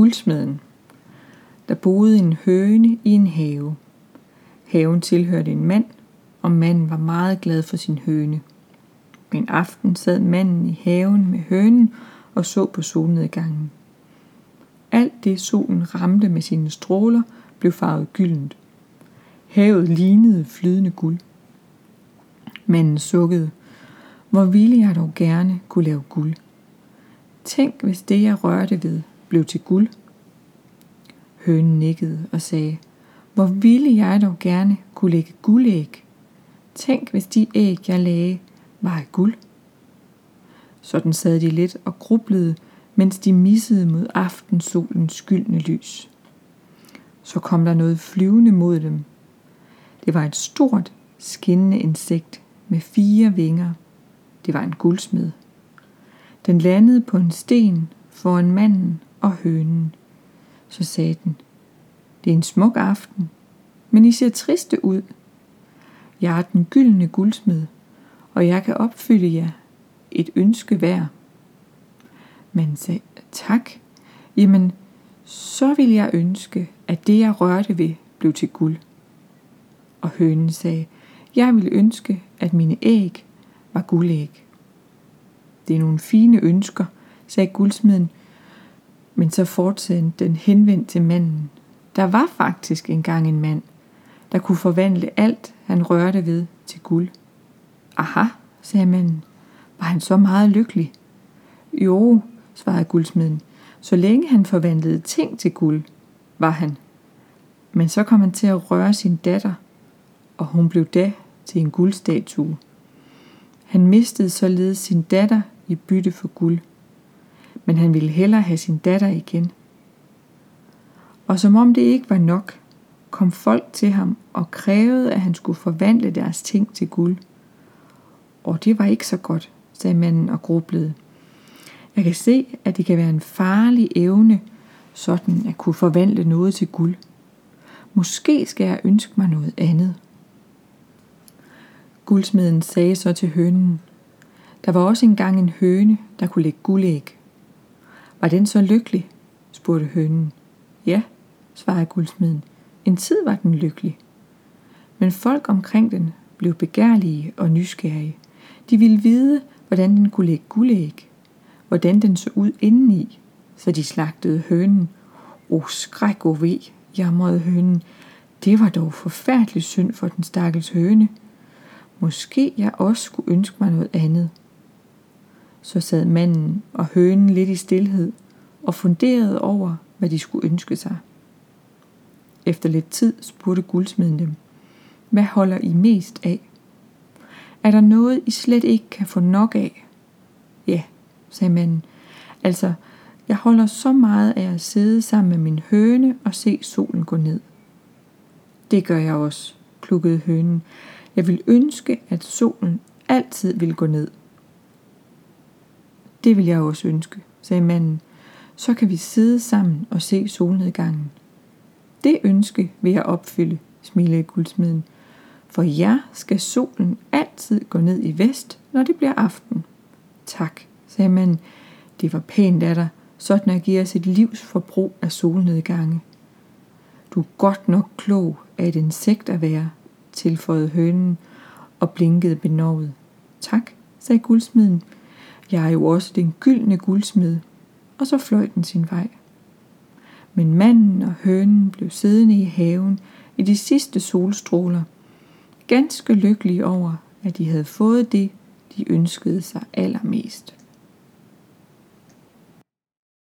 Guldsmeden. Der boede en høne i en have. Haven tilhørte en mand, og manden var meget glad for sin høne. En aften sad manden i haven med hønen og så på solnedgangen. Alt det solen ramte med sine stråler blev farvet gyldent. Havet lignede flydende guld. Manden sukkede. Hvor ville jeg dog gerne kunne lave guld. Tænk, hvis det, jeg rørte ved, blev til guld. Hønen nikkede og sagde, hvor ville jeg dog gerne kunne lægge guldæg. Tænk, hvis de æg, jeg lagde, var af guld. Sådan sad de lidt og grublede, mens de missede mod aftensolens skyldne lys. Så kom der noget flyvende mod dem. Det var et stort, skinnende insekt med fire vinger. Det var en guldsmed. Den landede på en sten foran manden og hønen. Så sagde den, det er en smuk aften, men I ser triste ud. Jeg er den gyldne guldsmed, og jeg kan opfylde jer et ønske hver. Men sagde, tak, jamen, så vil jeg ønske, at det jeg rørte ved, blev til guld. Og hønen sagde, jeg vil ønske, at mine æg var guldæg. Det er nogle fine ønsker, sagde guldsmeden, men så fortsatte den henvendt til manden. Der var faktisk engang en mand, der kunne forvandle alt, han rørte ved, til guld. Aha, sagde manden. Var han så meget lykkelig? Jo, svarede guldsmeden. Så længe han forvandlede ting til guld, var han. Men så kom han til at røre sin datter, og hun blev da til en guldstatue. Han mistede således sin datter i bytte for guld. Men han ville hellere have sin datter igen. Og som om det ikke var nok, kom folk til ham og krævede, at han skulle forvandle deres ting til guld. Og det var ikke så godt, sagde manden og grublede. Jeg kan se, at det kan være en farlig evne, sådan at kunne forvandle noget til guld. Måske skal jeg ønske mig noget andet. Guldsmeden sagde så til hønen, der var også engang en høne, der kunne lægge guldæg. Var den så lykkelig? spurgte hønen. Ja, svarede guldsmeden. En tid var den lykkelig. Men folk omkring den blev begærlige og nysgerrige. De ville vide, hvordan den kunne lægge guldæg, hvordan den så ud indeni, så de slagtede hønen. O skræk og ved, jamrede hønen. Det var dog forfærdelig synd for den stakkels høne. Måske jeg også skulle ønske mig noget andet. Så sad manden og hønen lidt i stillhed og funderede over, hvad de skulle ønske sig. Efter lidt tid spurgte guldsmeden dem, hvad holder I mest af? Er der noget, I slet ikke kan få nok af? Ja, sagde manden. Altså, jeg holder så meget af at sidde sammen med min høne og se solen gå ned. Det gør jeg også, klukkede hønen. Jeg vil ønske, at solen altid vil gå ned. Det vil jeg også ønske, sagde manden. Så kan vi sidde sammen og se solnedgangen. Det ønske vil jeg opfylde, smilede guldsmeden. For jer skal solen altid gå ned i vest, når det bliver aften. Tak, sagde manden. Det var pænt af dig, sådan at give os et livs forbrug af solnedgange. Du er godt nok klog af et insekt at være, tilføjede hønen og blinkede benovet. Tak, sagde guldsmeden. Jeg er jo også den gyldne guldsmed. Og så fløj den sin vej. Men manden og hønen blev siddende i haven i de sidste solstråler, ganske lykkelige over, at de havde fået det, de ønskede sig allermest.